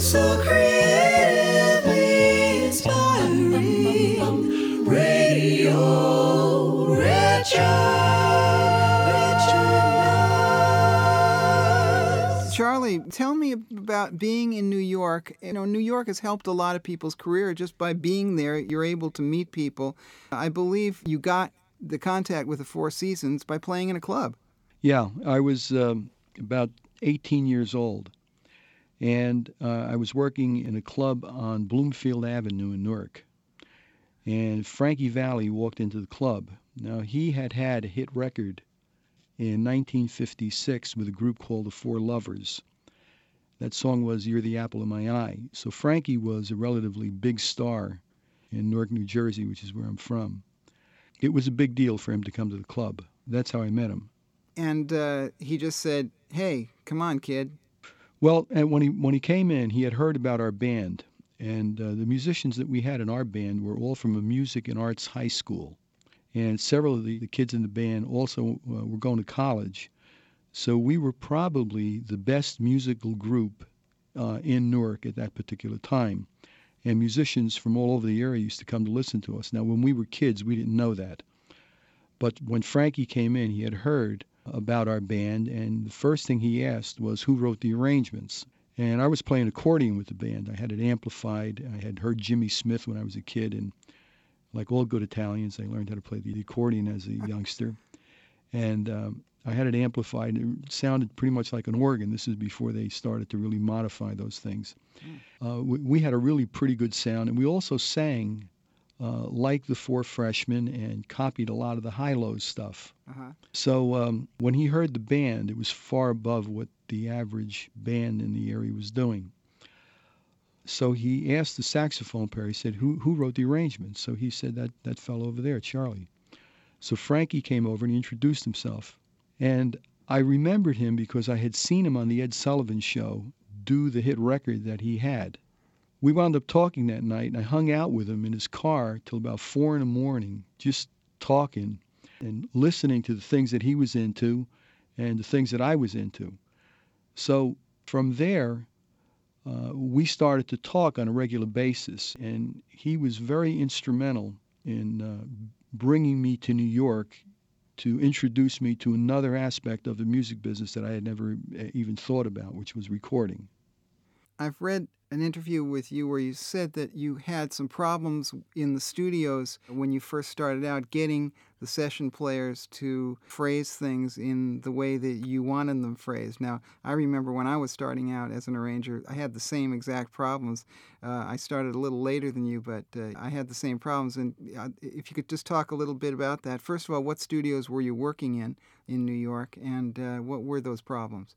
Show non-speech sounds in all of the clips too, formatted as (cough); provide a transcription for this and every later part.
It's so creatively inspiring. Radio Richard. Charlie, tell me about being in New York. You know, New York has helped a lot of people's career just by being there. You're able to meet people. I believe you got the contact with the Four Seasons by playing in a club. Yeah, I was um, about 18 years old, and uh, I was working in a club on Bloomfield Avenue in Newark. And Frankie Valli walked into the club. Now, he had had a hit record in 1956 with a group called the Four Lovers. That song was You're the Apple of My Eye. So Frankie was a relatively big star in Newark, New Jersey, which is where I'm from. It was a big deal for him to come to the club. That's how I met him. And uh, he just said, Hey, come on, kid. Well, and when he when he came in, he had heard about our band, and uh, the musicians that we had in our band were all from a music and arts high school, and several of the, the kids in the band also uh, were going to college, so we were probably the best musical group uh, in Newark at that particular time, and musicians from all over the area used to come to listen to us. Now, when we were kids, we didn't know that, but when Frankie came in, he had heard about our band, and the first thing he asked was who wrote the arrangements. And I was playing accordion with the band. I had it amplified. I had heard Jimmy Smith when I was a kid, and like all good Italians, I learned how to play the accordion as a youngster. And um, I had it amplified. It sounded pretty much like an organ. This is before they started to really modify those things. Uh, we, we had a really pretty good sound, and we also sang uh, like the Four Freshmen and copied a lot of the Hi-Lo's stuff. Uh-huh. So um, when he heard the band, it was far above what the average band in the area was doing. So he asked the saxophone player, he said, who, who wrote the arrangements? So he said, that, that fellow over there, Charlie. So Frankie came over and he introduced himself. And I remembered him because I had seen him on the Ed Sullivan show do the hit record that he had. We wound up talking that night, and I hung out with him in his car till about four in the morning, just talking and listening to the things that he was into and the things that I was into. So from there, uh, we started to talk on a regular basis, and he was very instrumental in uh, bringing me to New York to introduce me to another aspect of the music business that I had never uh, even thought about, which was recording. I've read an interview with you where you said that you had some problems in the studios when you first started out getting the session players to phrase things in the way that you wanted them phrased. Now, I remember when I was starting out as an arranger, I had the same exact problems. Uh, I started a little later than you, but uh, I had the same problems. And uh, if you could just talk a little bit about that. First of all, what studios were you working in in New York, and uh, what were those problems?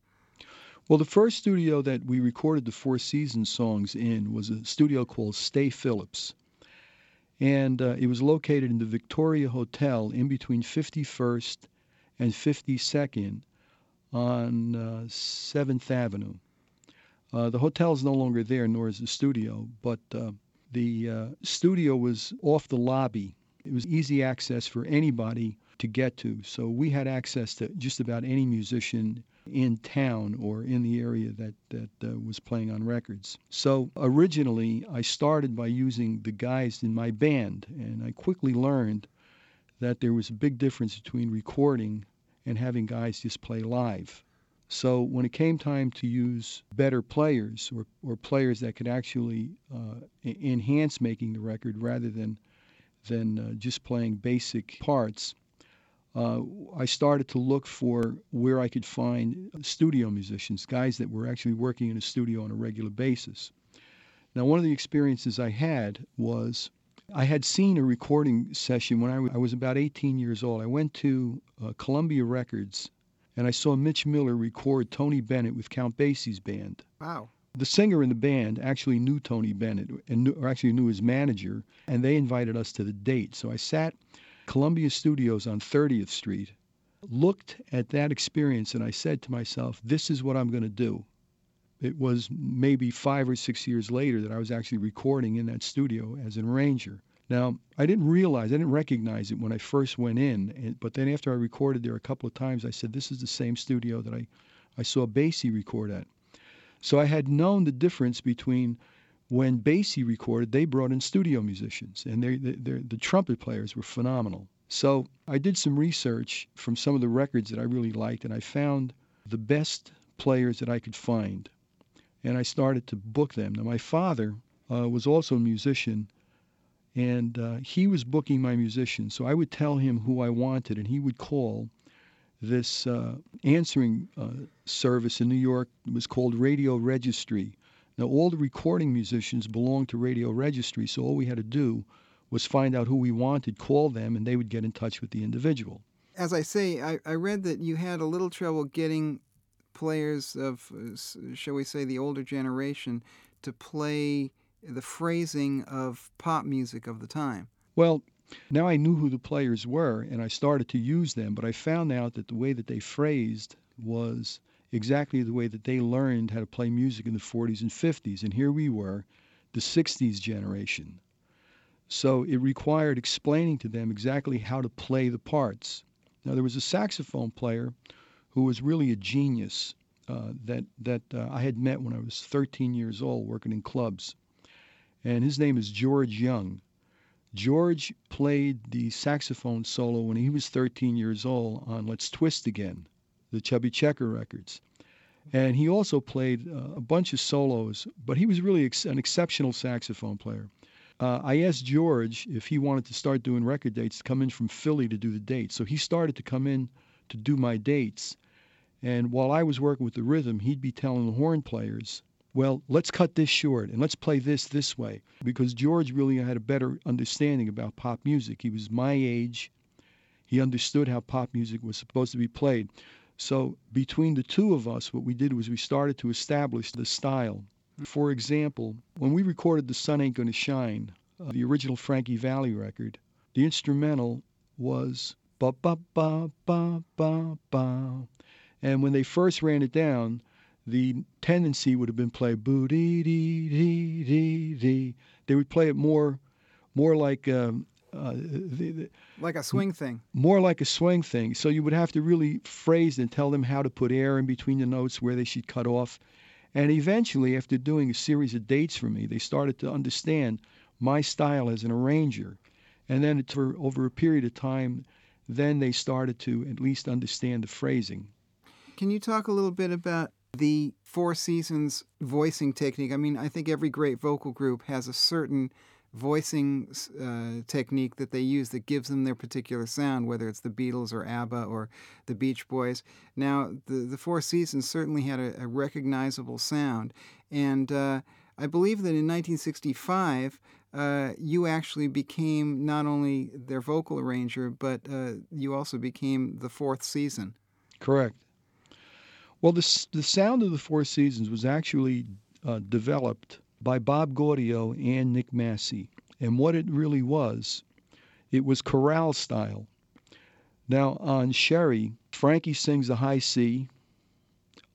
Well, the first studio that we recorded the Four Seasons songs in was a studio called Stea-Phillips. And uh, it was located in the Victoria Hotel in between 51st and 52nd on uh, 7th Avenue. Uh, the hotel is no longer there, nor is the studio, but uh, the uh, studio was off the lobby. It was easy access for anybody to get to. So we had access to just about any musician in town or in the area that, that uh, was playing on records. So originally, I started by using the guys in my band, and I quickly learned that there was a big difference between recording and having guys just play live. So when it came time to use better players or, or players that could actually uh, enhance making the record rather than than uh, just playing basic parts, uh, I started to look for where I could find studio musicians, guys that were actually working in a studio on a regular basis. Now, one of the experiences I had was I had seen a recording session when I, w- I was about 18 years old. I went to uh, Columbia Records and I saw Mitch Miller record Tony Bennett with Count Basie's band. Wow. The singer in the band actually knew Tony Bennett and knew, or actually knew his manager, and they invited us to the date. So I sat Columbia Studios on 30th Street, looked at that experience and I said to myself, this is what I'm going to do. It was maybe five or six years later that I was actually recording in that studio as an arranger. Now, I didn't realize, I didn't recognize it when I first went in, but then after I recorded there a couple of times, I said, this is the same studio that I, I saw Basie record at. So I had known the difference between when Basie recorded, they brought in studio musicians, and they, they, the trumpet players were phenomenal. So I did some research from some of the records that I really liked, and I found the best players that I could find, and I started to book them. Now, my father uh, was also a musician, and uh, he was booking my musicians. So I would tell him who I wanted, and he would call this uh, answering uh, service in New York. It was called Radio Registry. Now, all the recording musicians belonged to Radio Registry, so all we had to do was find out who we wanted, call them, and they would get in touch with the individual. As I say, I, I read that you had a little trouble getting players of, uh, shall we say, the older generation to play the phrasing of pop music of the time. Well, now I knew who the players were and I started to use them, but I found out that the way that they phrased was exactly the way that they learned how to play music in the 40s and 50s. And here we were, the 60s generation. So it required explaining to them exactly how to play the parts. Now, there was a saxophone player who was really a genius uh, that, that uh, I had met when I was 13 years old working in clubs. And his name is George Young. George played the saxophone solo when he was 13 years old on Let's Twist Again the Chubby Checker records. And he also played uh, a bunch of solos, but he was really ex- an exceptional saxophone player. Uh, I asked George if he wanted to start doing record dates to come in from Philly to do the dates. So he started to come in to do my dates. And while I was working with the rhythm, he'd be telling the horn players, well, let's cut this short and let's play this this way. Because George really had a better understanding about pop music. He was my age. He understood how pop music was supposed to be played. So between the two of us, what we did was we started to establish the style. For example, when we recorded The Sun Ain't Gonna Shine, uh, the original Frankie Valli record, the instrumental was ba ba ba ba ba ba. And when they first ran it down, the tendency would have been play boo dee dee dee dee dee. They would play it more, more like um, uh, the, the, like a swing thing. More like a swing thing. So you would have to really phrase and tell them how to put air in between the notes, where they should cut off. And eventually, after doing a series of dates for me, they started to understand my style as an arranger. And then for over a period of time, then they started to at least understand the phrasing. Can you talk a little bit about the Four Seasons voicing technique? I mean, I think every great vocal group has a certain voicing uh, technique that they use that gives them their particular sound, whether it's the Beatles or ABBA or the Beach Boys. Now, the, the Four Seasons certainly had a, a recognizable sound. And uh, I believe that in 1965, uh, you actually became not only their vocal arranger, but uh, you also became the fourth season. Correct. Well, the, the sound of the Four Seasons was actually uh, developed by Bob Gaudio and Nick Massi. And what it really was, it was chorale style. Now on Sherry, Frankie sings a high C.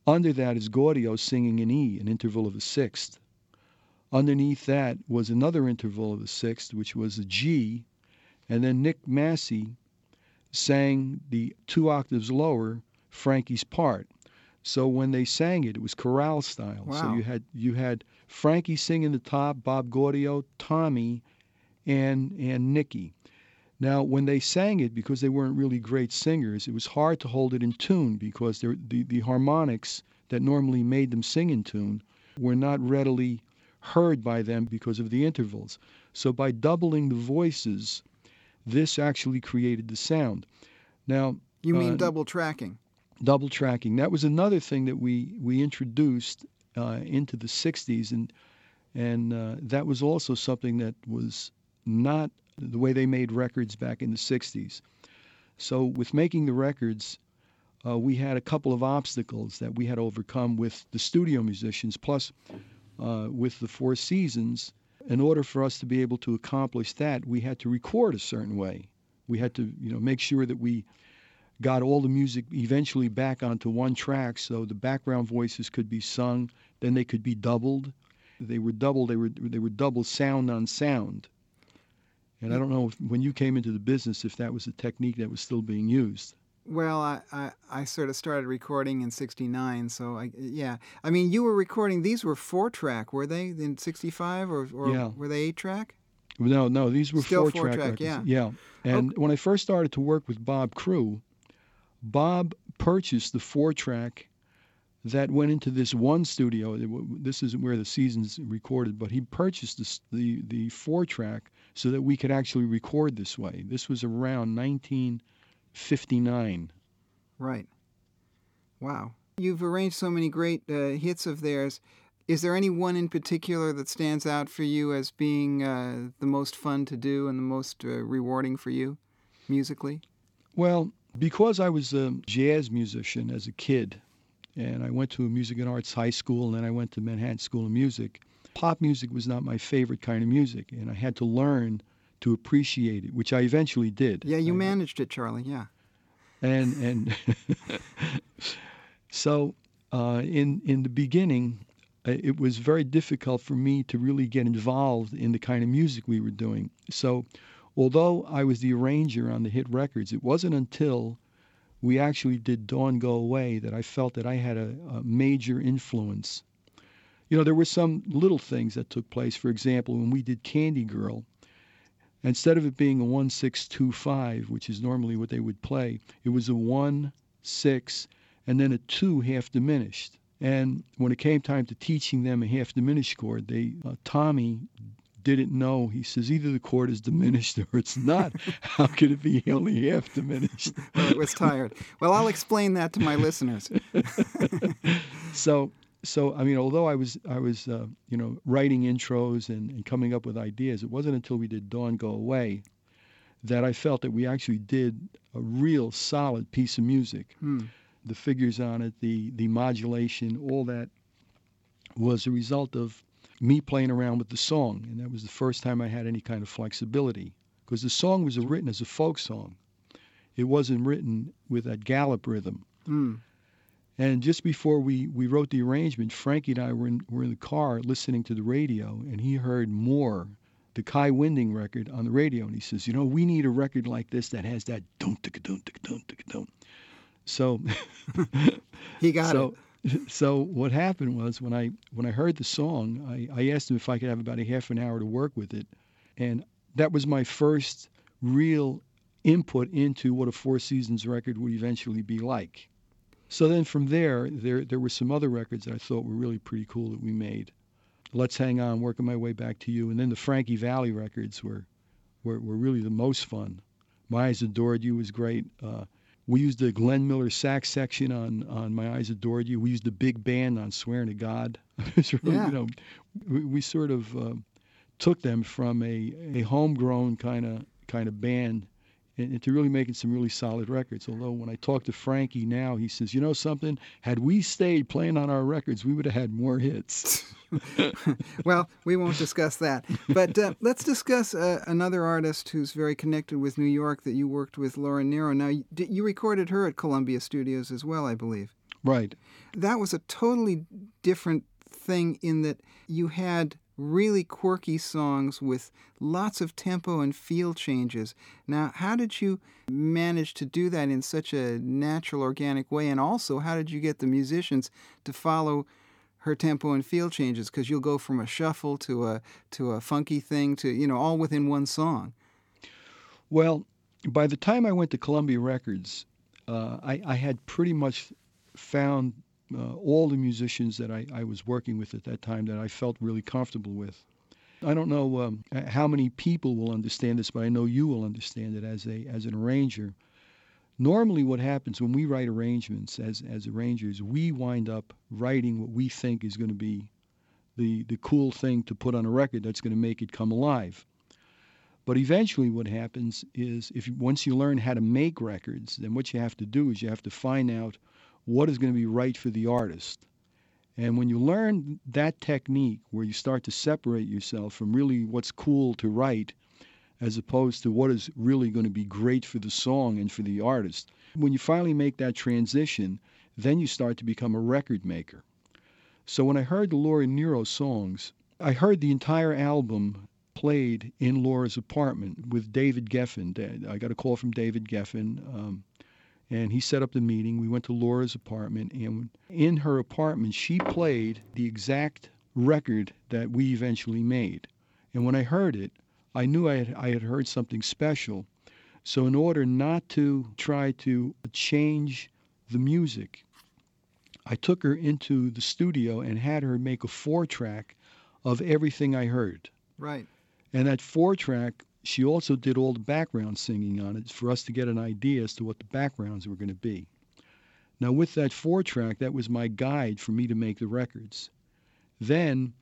Under that is Gaudio singing an E, an interval of a sixth. Underneath that was another interval of a sixth, which was a G. And then Nick Massi sang the two octaves lower Frankie's part. So when they sang it, it was chorale style. Wow. So you had you had Frankie singing the top, Bob Gaudio, Tommy, and and Nicky. Now, when they sang it, because they weren't really great singers, it was hard to hold it in tune because the, the harmonics that normally made them sing in tune were not readily heard by them because of the intervals. So by doubling the voices, this actually created the sound. Now, you mean uh, double tracking? Double tracking. That was another thing that we we introduced uh, into the 60s, and and uh, that was also something that was not the way they made records back in the 60s. So with making the records, uh, we had a couple of obstacles that we had to overcome with the studio musicians, plus uh, with the Four Seasons. In order for us to be able to accomplish that, we had to record a certain way. We had to, you know, make sure that we got all the music eventually back onto one track so the background voices could be sung then they could be doubled they were double they were they were double sound on sound and i don't know if, when you came into the business if that was a technique that was still being used Well, I, I, I sort of started recording in '69, so I yeah. I mean, you were recording. These were four track, were they in '65, or, or Yeah. were they eight track? No, no, these were Still four four track track, records. yeah. And when I first started to work with Bob Crewe, Bob purchased the four track that went into this one studio. This isn't where the seasons recorded, but he purchased this, the the four track so that we could actually record this way. This was around 1959. Right. Wow. You've arranged so many great uh, hits of theirs. Is there any one in particular that stands out for you as being uh, the most fun to do and the most uh, rewarding for you musically? Well, because I was a jazz musician as a kid, and I went to a music and arts high school, and then I went to Manhattan School of Music, pop music was not my favorite kind of music, and I had to learn to appreciate it, which I eventually did. Yeah, you I- managed it, Charlie. Yeah. and and (laughs) so uh, in in the beginning, uh, it was very difficult for me to really get involved in the kind of music we were doing. So, although I was the arranger on the hit records, it wasn't until we actually did Dawn Go Away that I felt that I had a, a major influence. You know, there were some little things that took place. For example, when we did Candy Girl, instead of it being a 1625, which is normally what they would play, it was a 1, 6, and then a 2 half diminished. And when it came time to teaching them a half diminished chord, they uh, Tommy didn't know. He says either the chord is diminished or it's not. (laughs) How could it be only half diminished? (laughs) Well, it was tired. Well, I'll explain that to my listeners. (laughs) so so I mean, although I was I was uh, you know writing intros and, and coming up with ideas, it wasn't until we did Dawn Go Away that I felt that we actually did a real solid piece of music. Hmm. The figures on it, the the modulation, all that was a result of me playing around with the song, and that was the first time I had any kind of flexibility because the song was written as a folk song. It wasn't written with that gallop rhythm. Hmm. And just before we, we wrote the arrangement, Frankie and I were in, were in the car listening to the radio, and he heard more, the Kai Winding record on the radio, and he says, you know, we need a record like this that has that don't don't don't ticka don't. So, (laughs) He got (laughs) so, it. (laughs) so what happened was when I when I heard the song, I, I asked him if I could have about a half an hour to work with it, and that was my first real input into what a Four Seasons record would eventually be like. So then from there, there there were some other records that I thought were really pretty cool that we made. Let's Hang On, Working My Way Back to You, and then the Frankie Valli records were were, were really the most fun. My Eyes Adored You was great. Uh, we used the Glenn Miller sax section on, on My Eyes Adored You. We used the big band on Swearing to God. (laughs) Really, Yeah. you know, we, we sort of uh, took them from a, a homegrown kind of kind of band and, into really making some really solid records. Although when I talk to Frankie now, he says, you know something, had we stayed playing on our records, we would have had more hits. (laughs) (laughs) well, we won't discuss that. But uh, let's discuss uh, another artist who's very connected with New York that you worked with, Laura Nyro. Now, you, you recorded her at Columbia Studios as well, I believe. right. That was a totally different thing in that you had really quirky songs with lots of tempo and feel changes. Now, how did you manage to do that in such a natural, organic way? And also, how did you get the musicians to follow her tempo and feel changes? Because you'll go from a shuffle to a to a funky thing to you know all within one song. Well, by the time I went to Columbia Records, uh, I, I had pretty much found uh, all the musicians that I, I was working with at that time that I felt really comfortable with. I don't know um, how many people will understand this, but I know you will understand it as a as an arranger. Normally, what happens when we write arrangements as as arrangers, we wind up writing what we think is going to be the the cool thing to put on a record that's going to make it come alive. But eventually, what happens is if once you learn how to make records, then what you have to do is you have to find out what is going to be right for the artist. And when you learn that technique, where you start to separate yourself from really what's cool to write, as opposed to what is really going to be great for the song and for the artist, when you finally make that transition, then you start to become a record maker. So when I heard the Laura Nyro songs, I heard the entire album played in Laura's apartment with David Geffen. I got a call from David Geffen, um, and he set up the meeting. We went to Laura's apartment, and in her apartment, she played the exact record that we eventually made. And when I heard it, I knew I had, I had heard something special. So, in order not to try to change the music, I took her into the studio and had her make a four track of everything I heard. Right. And that four track, she also did all the background singing on it for us to get an idea as to what the backgrounds were going to be. Now, with that four track, that was my guide for me to make the records. Then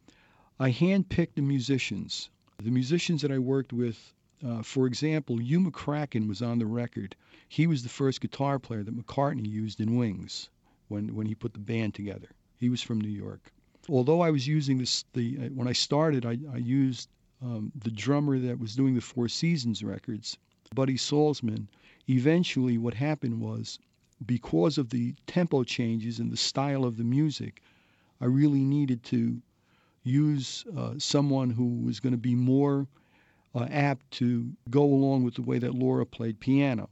I handpicked the musicians. The musicians that I worked with, uh, for example, Hugh McCracken was on the record. He was the first guitar player that McCartney used in Wings when, when he put the band together. He was from New York. Although I was using this, the uh, when I started, I, I used um, the drummer that was doing the Four Seasons records, Buddy Saltzman. Eventually, what happened was, because of the tempo changes and the style of the music, I really needed to use uh, someone who was going to be more uh, apt to go along with the way that Laura played piano.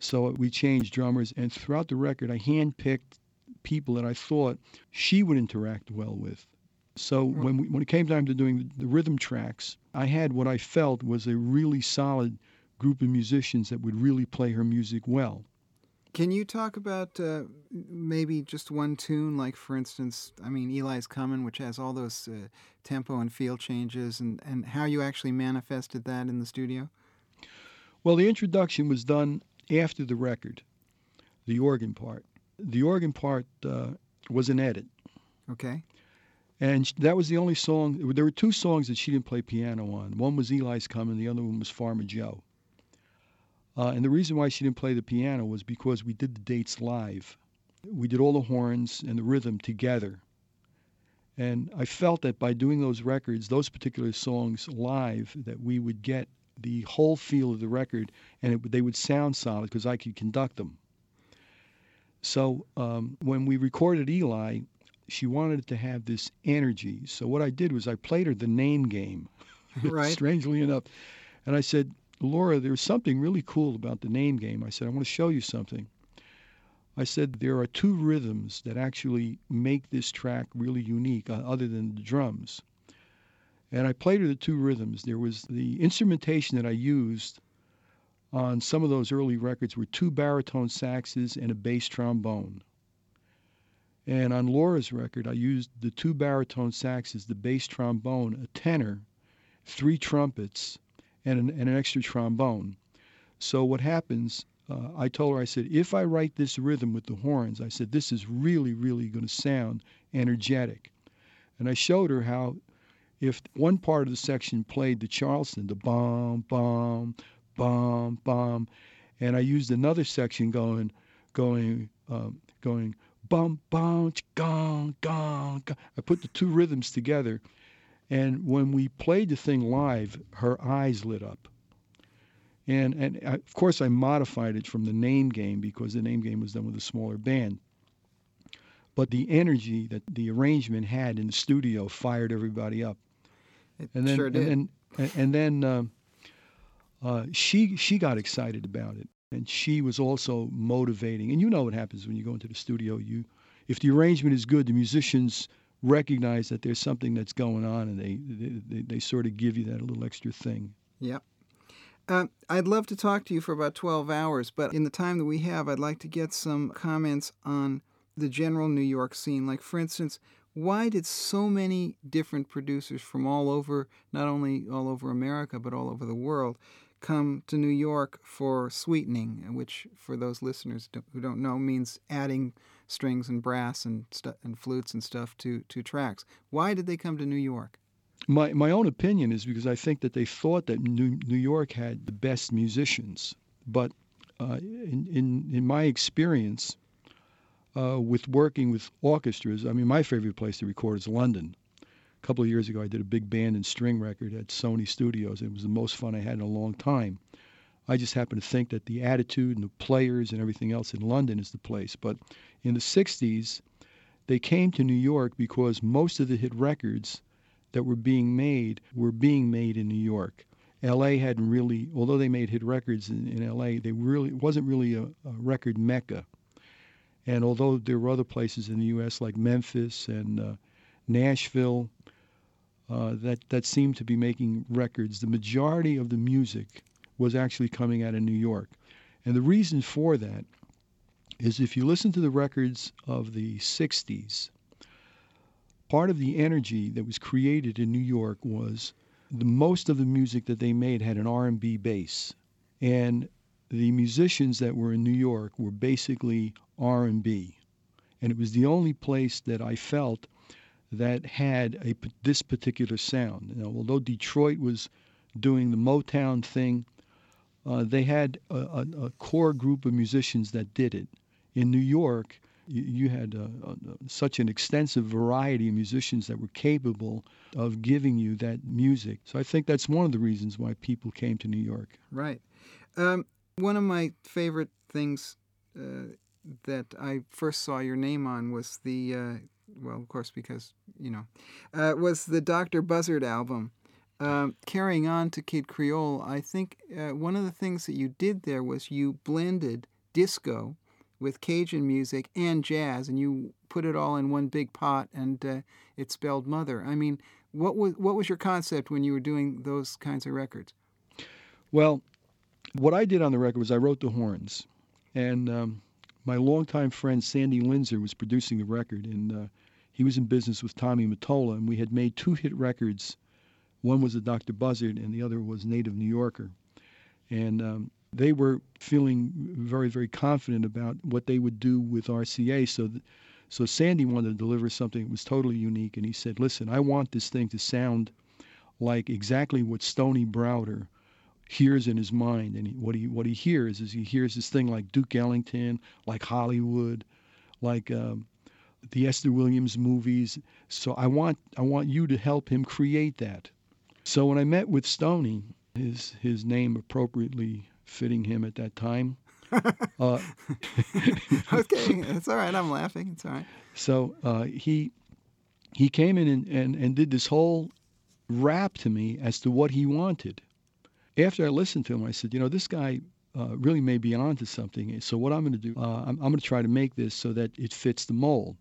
So we changed drummers, and throughout the record, I handpicked people that I thought she would interact well with. So when we, when it came time to doing the, the rhythm tracks, I had what I felt was a really solid group of musicians that would really play her music well. Can you talk about uh, maybe just one tune, like for instance, I mean, Eli's Coming, which has all those uh, tempo and feel changes, and, and how you actually manifested that in the studio? Well, the introduction was done after the record, the organ part. The organ part uh, was an edit. Okay. And that was the only song. There were two songs that she didn't play piano on. One was Eli's Coming, the other one was Farmer Joe. Uh, and the reason why she didn't play the piano was because we did the dates live. We did all the horns and the rhythm together. And I felt that by doing those records, those particular songs live, that we would get the whole feel of the record and it, they would sound solid because I could conduct them. So um, when we recorded Eli, she wanted to have this energy. So what I did was I played her the name game, (laughs) right. strangely enough. And I said, Laura, there's something really cool about the name game. I said, I want to show you something. I said, there are two rhythms that actually make this track really unique, uh, other than the drums. And I played her the two rhythms. There was the instrumentation that I used on some of those early records were two baritone saxes and a bass trombone. And on Laura's record, I used the two baritone saxes, the bass trombone, a tenor, three trumpets, and an, and an extra trombone. So what happens, uh, I told her, I said, if I write this rhythm with the horns, I said, this is really, really going to sound energetic. And I showed her how if one part of the section played the Charleston, the bomb, bomb, bomb, bomb, and I used another section going, going, um, going, bum, bum, gong, gong. I put the two rhythms together, and when we played the thing live, her eyes lit up. And, and I, of course, I modified it from the name game because the name game was done with a smaller band. But the energy that the arrangement had in the studio fired everybody up. It and then, sure did. And then, and then um, uh, she she got excited about it, and she was also motivating. And you know what happens when you go into the studio. You, if the arrangement is good, the musicians recognize that there's something that's going on, and they they, they sort of give you that little extra thing. Yep. Uh, I'd love to talk to you for about 12 hours, but in the time that we have, I'd like to get some comments on the general New York scene. Like, for instance, why did so many different producers from all over, not only all over America, but all over the world, come to New York for sweetening, which, for those listeners who don't know, means adding strings and brass and, stu- and flutes and stuff to, to tracks? Why did they come to New York? My my own opinion is because I think that they thought that New New York had the best musicians, but uh, in in in my experience, uh, with working with orchestras, I mean, my favorite place to record is London. A couple of years ago, I did a big band and string record at Sony Studios. It was the most fun I had in a long time. I just happen to think that the attitude and the players and everything else in London is the place. But in the 60s, they came to New York because most of the hit records that were being made were being made in New York. L.A. hadn't really, although they made hit records in, in L.A., they really wasn't really a, a record mecca. And although there were other places in the U.S. like Memphis and uh, Nashville uh, that that seemed to be making records, the majority of the music was actually coming out of New York. And the reason for that is if you listen to the records of the 60s, part of the energy that was created in New York was the most of the music that they made had an R&B base. And the musicians that were in New York were basically R&B. And it was the only place that I felt that had a, this particular sound. Now, although Detroit was doing the Motown thing, uh, they had a, a, a, core group of musicians that did it. In New York, you, you had uh, uh, such an extensive variety of musicians that were capable of giving you that music. So I think that's one of the reasons why people came to New York. Right. Um, one of my favorite things uh, that I first saw your name on was the, uh, well, of course, because, you know, uh, was the Dr. Buzzard album. Um, carrying on to Kid Creole, I think uh, one of the things that you did there was you blended disco with Cajun music and jazz, and you put it all in one big pot, and uh, it spelled mother. I mean, what was what was your concept when you were doing those kinds of records? Well, what I did on the record was I wrote the horns, and um, my longtime friend Sandy Linzer was producing the record, and uh, he was in business with Tommy Mottola, and we had made two hit records one was a Dr. Buzzard, and the other was Native New Yorker. And um, they were feeling very, very confident about what they would do with RCA. So, th- so Sandy wanted to deliver something that was totally unique, and he said, "Listen, I want this thing to sound like exactly what Stony Browder hears in his mind. And he, what he what he hears is he hears this thing like Duke Ellington, like Hollywood, like um, the Esther Williams movies. So I want I want you to help him create that." So when I met with Stony, his his name appropriately fitting him at that time. (laughs) uh, (laughs) okay, it's all right. I'm laughing. It's all right. So uh, he he came in and, and, and did this whole rap to me as to what he wanted. After I listened to him, I said, you know, this guy uh, really may be onto something. So what I'm going to do, uh, I'm, I'm going to try to make this so that it fits the mold.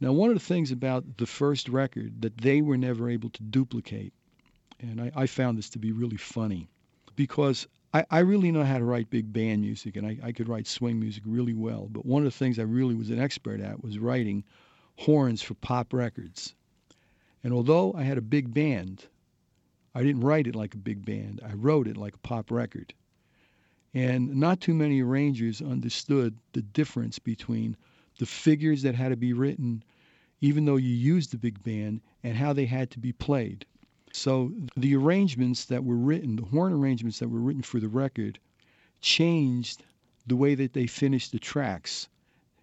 Now, one of the things about the first record that they were never able to duplicate and I, I found this to be really funny because I, I really know how to write big band music and I, I could write swing music really well. But one of the things I really was an expert at was writing horns for pop records. And although I had a big band, I didn't write it like a big band. I wrote it like a pop record. And not too many arrangers understood the difference between the figures that had to be written, even though you used the big band, and how they had to be played. So the arrangements that were written, the horn arrangements that were written for the record, changed the way that they finished the tracks.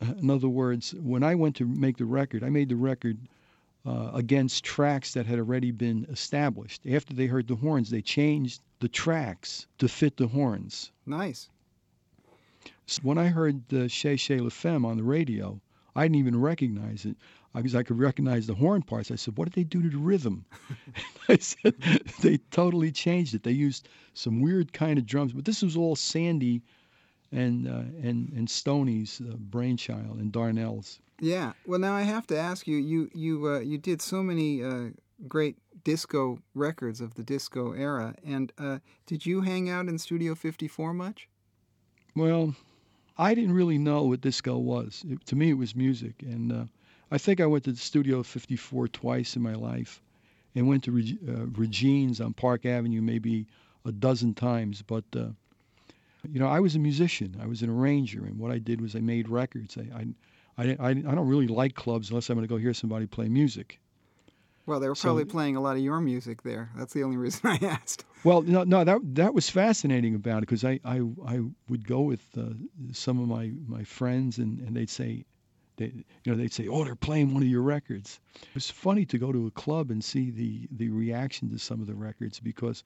Uh, in other words, when I went to make the record, I made the record uh, against tracks that had already been established. After they heard the horns, they changed the tracks to fit the horns. Nice. So when I heard the Cherchez La Femme on the radio, I didn't even recognize it because I could recognize the horn parts. I said, "What did they do to the rhythm?" (laughs) (laughs) I said, "They totally changed it. They used some weird kind of drums, but this was all Sandy and uh, and and Stony's uh, brainchild and Darnell's." Yeah. Well, now I have to ask you. You you uh, you did so many uh, great disco records of the disco era, and uh, did you hang out in Studio 54 much? Well, I didn't really know what disco was. It, to me, it was music, and uh, I think I went to Studio 54 twice in my life, and went to uh, Regine's on Park Avenue maybe a dozen times. But uh, you know, I was a musician. I was an arranger, and what I did was I made records. I I, I, I, I don't really like clubs unless I'm going to go hear somebody play music. Well, they were probably so, playing a lot of your music there. That's the only (laughs) reason I asked. Well, no, no, that that was fascinating about it because I, I, I would go with uh, some of my, my friends and, and they'd say, they, you know, they'd say, "Oh, they're playing one of your records." It was funny to go to a club and see the the reaction to some of the records because,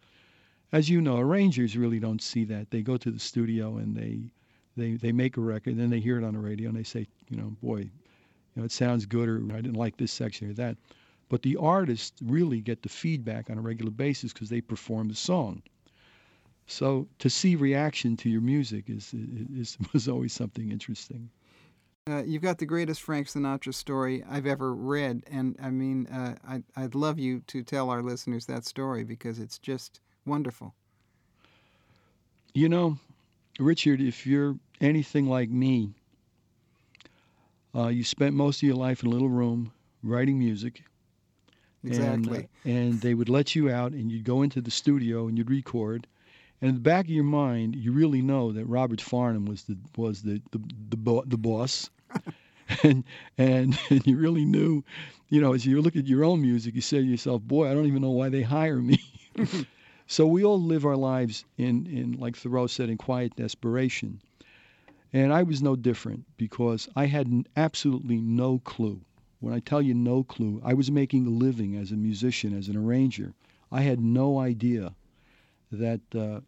as you know, arrangers really don't see that. They go to the studio and they they they make a record, then they hear it on the radio and they say, you know, boy, you know, it sounds good, or I didn't like this section or that. But the artists really get the feedback on a regular basis because they perform the song. So to see reaction to your music is, is (laughs) was always something interesting. Uh, you've got the greatest Frank Sinatra story I've ever read, and I mean, uh, I, I'd love you to tell our listeners that story because it's just wonderful. You know, Richard, if you're anything like me, uh, you spent most of your life in a little room writing music. Exactly. And, and they would let you out, and you'd go into the studio and you'd record. And in the back of your mind, you really know that Robert Farnon was the was the the the, bo- the boss, (laughs) and, and and (laughs) you really knew, you know, as you look at your own music, you say to yourself, "Boy, I don't even know why they hire me." (laughs) so we all live our lives in in like Thoreau said, in quiet desperation, and I was no different because I had absolutely no clue. When I tell you no clue, I was making a living as a musician, as an arranger. I had no idea that uh,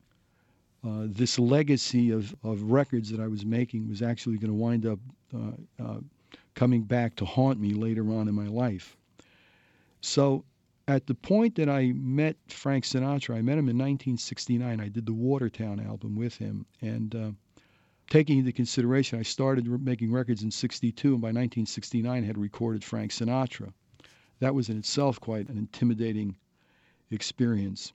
uh, this legacy of, of records that I was making was actually going to wind up uh, uh, coming back to haunt me later on in my life. So, at the point that I met Frank Sinatra, I met him in 1969. I did the Watertown album with him. And uh, taking into consideration, I started making records in 62, and by 1969 had recorded Frank Sinatra. That was in itself quite an intimidating experience.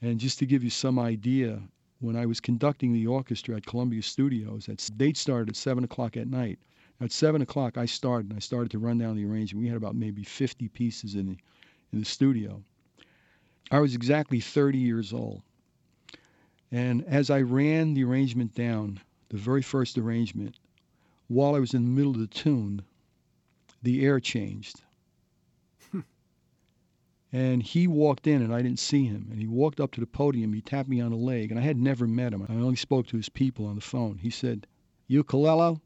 And just to give you some idea, when I was conducting the orchestra at Columbia Studios, that date started at 7 o'clock at night. At 7 o'clock, I started, and I started to run down the arrangement. We had about maybe 50 pieces in the, in the studio. I was exactly 30 years old. And as I ran the arrangement down, the very first arrangement, while I was in the middle of the tune, the air changed. Hmm. And he walked in, and I didn't see him. And he walked up to the podium. He tapped me on the leg, and I had never met him. I only spoke to his people on the phone. He said, "You Calello?"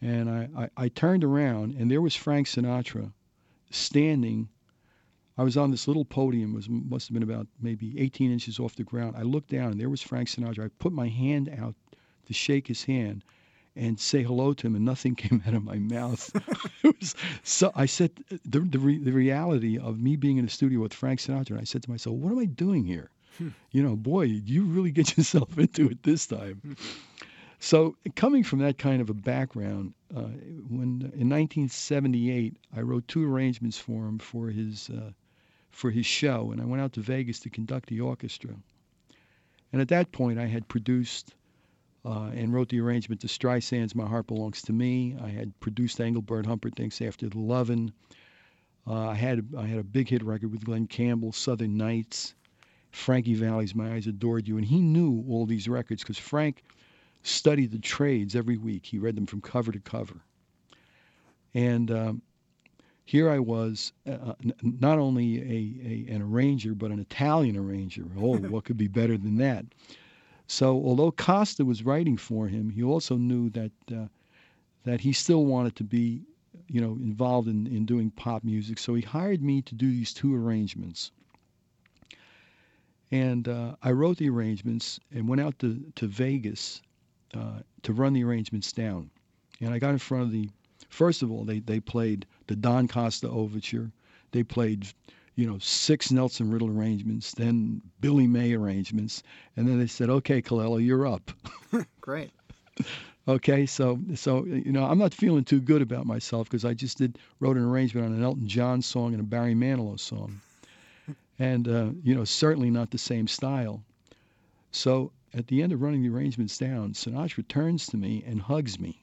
And I, I, I turned around, and there was Frank Sinatra standing. I was on this little podium. It was must have been about maybe 18 inches off the ground. I looked down, and there was Frank Sinatra. I put my hand out to shake his hand, and say hello to him, and nothing (laughs) came out of my mouth. (laughs) it was so. I said the the, re, the reality of me being in the studio with Frank Sinatra, and I said to myself, "What am I doing here?" Hmm. You know, boy, you really get (laughs) yourself into it this time. Hmm. so, coming from that kind of a background, uh, when in 1978 I wrote two arrangements for him for his uh, for his show, and I went out to Vegas to conduct the orchestra. And at that point, I had produced uh, and wrote the arrangement to Streisand's My Heart Belongs to Me. I had produced Engelbert Humperdinck's After the Lovin'. Uh, I had I had a big hit record with Glen Campbell, Southern Nights, Frankie Valli's My Eyes Adored You, and he knew all these records because Frank studied the trades every week. He read them from cover to cover. And um, here I was, uh, n- not only a, a, an arranger, but an Italian arranger. Oh, (laughs) what could be better than that? So although Costa was writing for him, he also knew that uh, that he still wanted to be, you know, involved in, in doing pop music. So he hired me to do these two arrangements. And uh, I wrote the arrangements and went out to, to Vegas uh, to run the arrangements down. And I got in front of the, first of all, they, they played the Don Costa Overture. They played you know, six Nelson Riddle arrangements, then Billy May arrangements, and then they said, "Okay, Calello, you're up." (laughs) Great. okay, so so you know, I'm not feeling too good about myself because I just did wrote an arrangement on an Elton John song and a Barry Manilow song, (laughs) and uh, you know, certainly not the same style. So at the end of running the arrangements down, Sinatra turns to me and hugs me,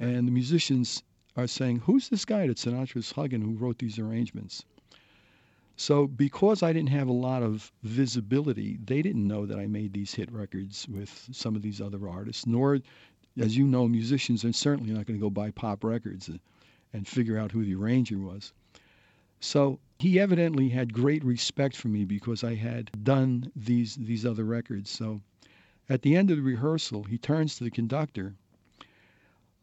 and the musicians are saying, "Who's this guy that Sinatra's hugging who wrote these arrangements?" So because I didn't have a lot of visibility, they didn't know that I made these hit records with some of these other artists. Nor, as you know, musicians are certainly not going to go buy pop records and figure out who the arranger was. So he evidently had great respect for me because I had done these these other records. So at the end of the rehearsal, he turns to the conductor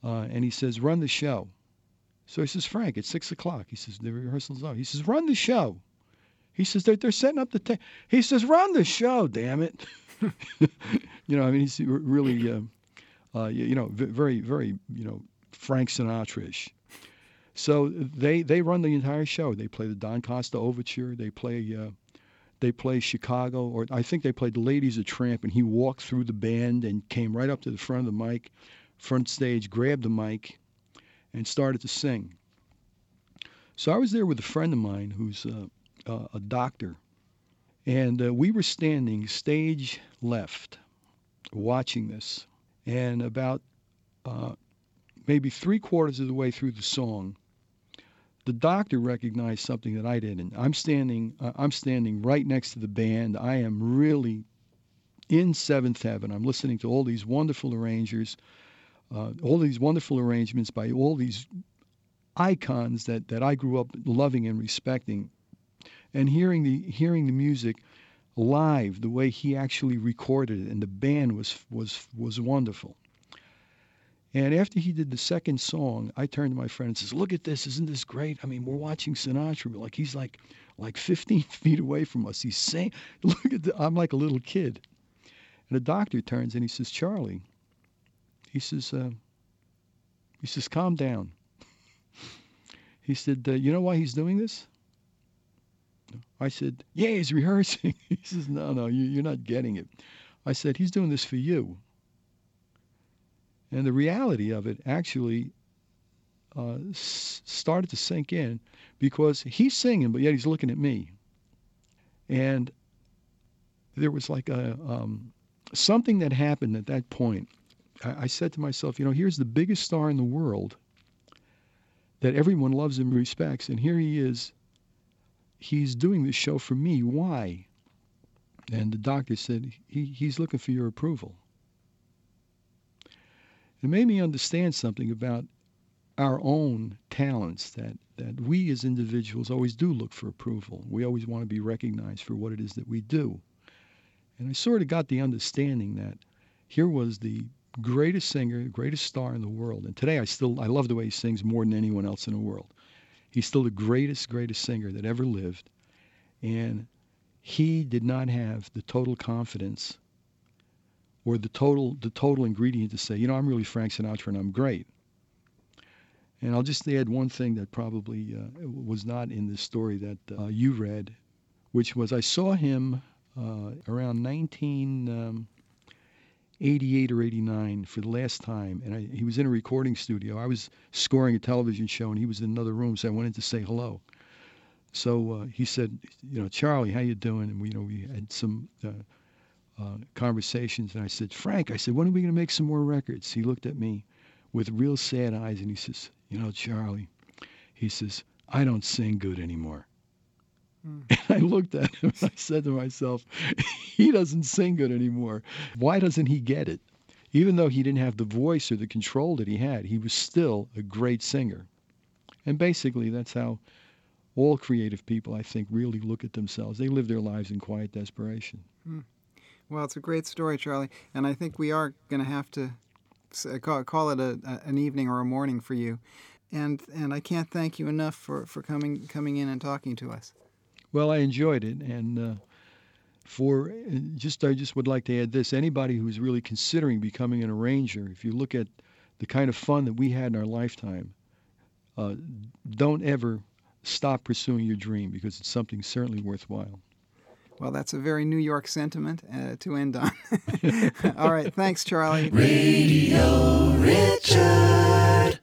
uh, and he says, "Run the show." So he says, "Frank, it's six o'clock." He says, "The rehearsal's over." He says, "Run the show." He says they're, they're setting up the. Ta-. He says run the show, damn it. (laughs) you know, I mean, he's really, uh, uh, you know, very, very, you know, Frank Sinatra-ish. So they they run the entire show. They play the Don Costa Overture. They play uh, they play Chicago, or I think they played The Lady Is a Tramp, and he walked through the band and came right up to the front of the mic, front stage, grabbed the mic, and started to sing. So I was there with a friend of mine who's uh, uh, a doctor, and uh, we were standing stage left, watching this, and about uh, maybe three quarters of the way through the song, the doctor recognized something that I didn't. I'm standing, I'm standing right next to the band. I am really in seventh heaven. I'm listening to all these wonderful arrangers, uh, all these wonderful arrangements by all these icons that, that I grew up loving and respecting, and hearing the hearing the music live, the way he actually recorded it, and the band was was was wonderful. And after he did the second song, I turned to my friend and says, "Look at this! Isn't this great? I mean, we're watching Sinatra, like he's like, like 15 (laughs) feet away from us. He's saying, (laughs) look at the, I'm like a little kid." And the doctor turns and he says, "Charlie," he says, uh, he says, "Calm down." (laughs) He said, uh, "You know why he's doing this?" I said, "Yeah, he's (laughs) rehearsing." he says, "No, no, you, you're not getting it." I said, "He's doing this for you." And the reality of it actually uh, s- started to sink in because he's singing, but yet he's looking at me. And there was like a um, something that happened at that point. I, said to myself, you know, here's the biggest star in the world that everyone loves and respects, and here he is. He's doing this show for me. Why? And the doctor said, he, he's looking for your approval. It made me understand something about our own talents that, that we as individuals always do look for approval. We always want to be recognized for what it is that we do. And I sort of got the understanding that here was the greatest singer, greatest star in the world. And today I still I love the way he sings more than anyone else in the world. He's still the greatest, greatest singer that ever lived. And he did not have the total confidence or the total the total ingredient to say, you know, I'm really Frank Sinatra and I'm great. And I'll just add one thing that probably uh, was not in this story that uh, you read, which was I saw him uh, around 1988 um, or 89 for the last time, and I, he was in a recording studio. I was scoring a television show, and he was in another room, so I went in to say hello. So uh, he said, you know, Charlie, how you doing? And we, you know, we had some uh, uh, conversations, and I said, Frank, I said, when are we going to make some more records? He looked at me with real sad eyes, and he says, you know, Charlie, he says, I don't sing good anymore. (laughs) And I looked at him and I said to myself, (laughs) he doesn't sing good anymore. Why doesn't he get it? Even though he didn't have the voice or the control that he had, he was still a great singer. And basically, that's how all creative people, I think, really look at themselves. They live their lives in quiet desperation. Mm. Well, it's a great story, Charlie, and I think we are going to have to call, call it a, a, an evening or a morning for you. And and I can't thank you enough for, for coming coming in and talking to us. Well, I enjoyed it, and uh, for just I just would like to add this: anybody who's really considering becoming an arranger, if you look at the kind of fun that we had in our lifetime, uh, don't ever stop pursuing your dream because it's something certainly worthwhile. Well, that's a very New York sentiment uh, to end on. (laughs) All right. Thanks, Charlie. Radio Richard.